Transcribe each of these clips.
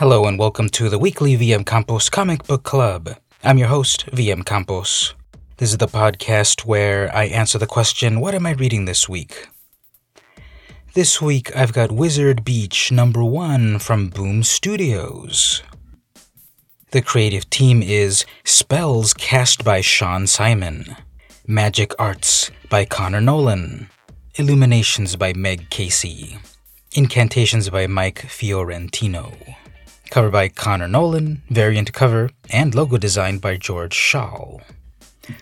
Hello and welcome to the weekly VM Campos Comic Book Club. I'm your host, VM Campos. This is the podcast where I answer the question, What am I reading this week? This week I've got Wizard Beach number one from Boom Studios. The creative team is Spells cast by Shaun Simon, Magic Arts by Conor Nolan, Illuminations by Meg Casey, Incantations by Mike Fiorentino. Cover by Conor Nolan, variant cover, and logo designed by George Shaw.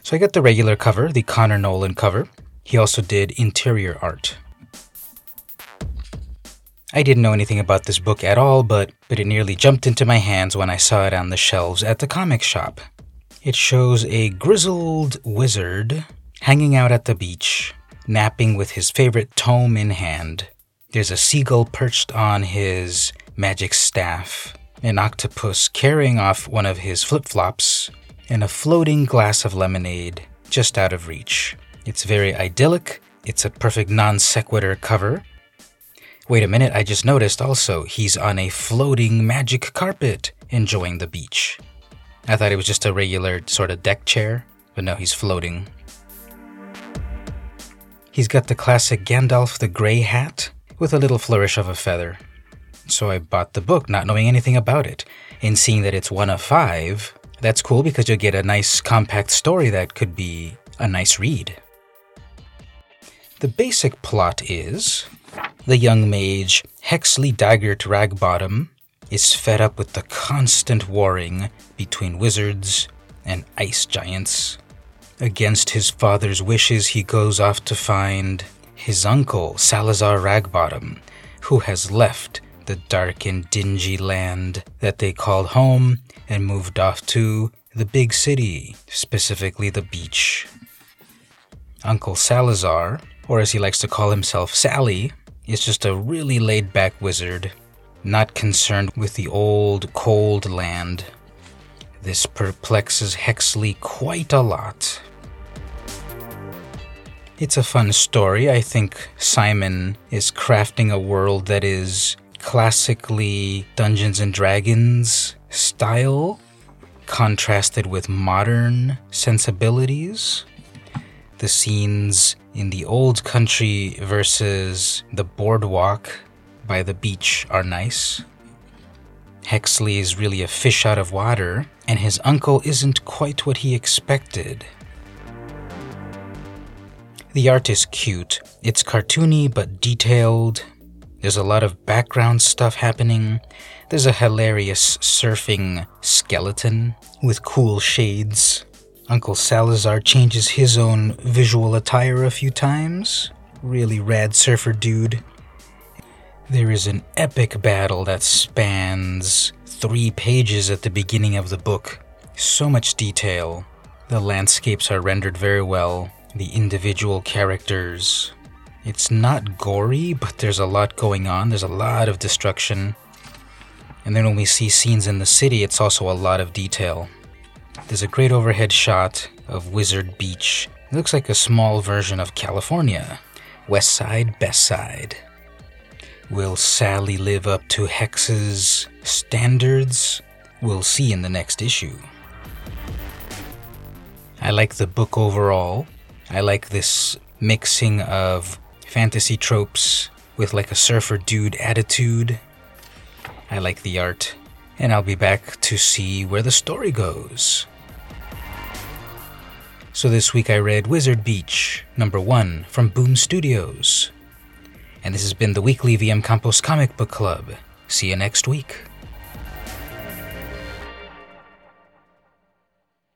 So I got the regular cover, the Conor Nolan cover. He also did interior art. I didn't know anything about this book at all, but, but it nearly jumped into my hands when I saw it on the shelves at the comic shop. It shows a grizzled wizard hanging out at the beach, napping with his favorite tome in hand. There's a seagull perched on his magic staff, an octopus carrying off one of his flip flops, and a floating glass of lemonade just out of reach. It's very idyllic. It's a perfect non sequitur cover, Wait a minute, I just noticed also he's on a floating magic carpet enjoying the beach. I thought it was just a regular sort of deck chair, but no, he's floating. He's got the classic Gandalf the Grey hat with a little flourish of a feather. So I bought the book not knowing anything about it, and seeing that it's one of five, that's cool because you'll get a nice compact story that could be a nice read. The basic plot is the young mage, Hexley Daggert Ragbottom, is fed up with the constant warring between wizards and ice giants. Against his father's wishes, he goes off to find his uncle, Salazar Ragbottom, who has left the dark and dingy land that they called home and moved off to the big city, specifically the beach. Uncle Salazar, or as he likes to call himself, Sally, is just a really laid back wizard, not concerned with the old, cold land. This perplexes Hexley quite a lot. It's a fun story. I think Simon is crafting a world that is classically Dungeons and Dragons style, contrasted with modern sensibilities. The scenes in the old country versus the boardwalk by the beach are nice. Hexley is really a fish out of water, and his uncle isn't quite what he expected. The art is cute. It's cartoony but detailed. There's a lot of background stuff happening. There's a hilarious surfing skeleton with cool shades. Uncle Salazar changes his own visual attire a few times. Really rad surfer dude. There is an epic battle that spans three pages at the beginning of the book. So much detail. The landscapes are rendered very well, the individual characters. It's not gory, but there's a lot going on. There's a lot of destruction. And then when we see scenes in the city, it's also a lot of detail. There's a great overhead shot of Wizard Beach. It looks like a small version of California. West side, best side. Will Sally live up to Hex's standards? We'll see in the next issue. I like the book overall. I like this mixing of fantasy tropes with like a surfer dude attitude. I like the art, and I'll be back to see where the story goes. So this week I read Wizard Beach, number one, from Boom Studios. And this has been the weekly VM Campos Comic Book Club. See you next week.